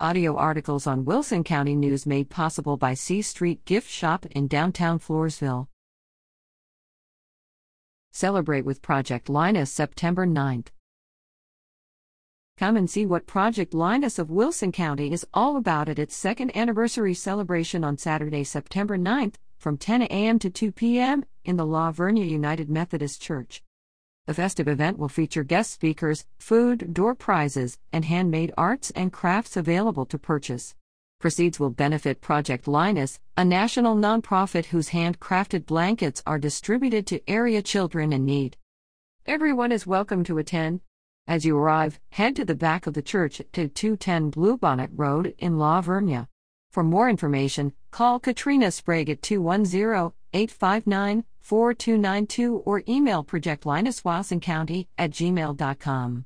Audio articles on Wilson County News made possible by C Street Gift Shop in downtown Floresville. Celebrate with Project Linus September 9th. Come and see what Project Linus of Wilson County is all about at its second anniversary celebration on Saturday, September 9th from 10 a.m. to 2 p.m. in the La Vernia United Methodist Church. The festive event will feature guest speakers, food, door prizes, and handmade arts and crafts available to purchase. Proceeds will benefit Project Linus, a national nonprofit whose handcrafted blankets are distributed to area children in need. Everyone is welcome to attend. As you arrive, head to the back of the church to 210 Bluebonnet Road in La Vernia. For more information, call Katrina Sprague at 210 859 4292 or email projectlinuswilsoncounty at gmail.com.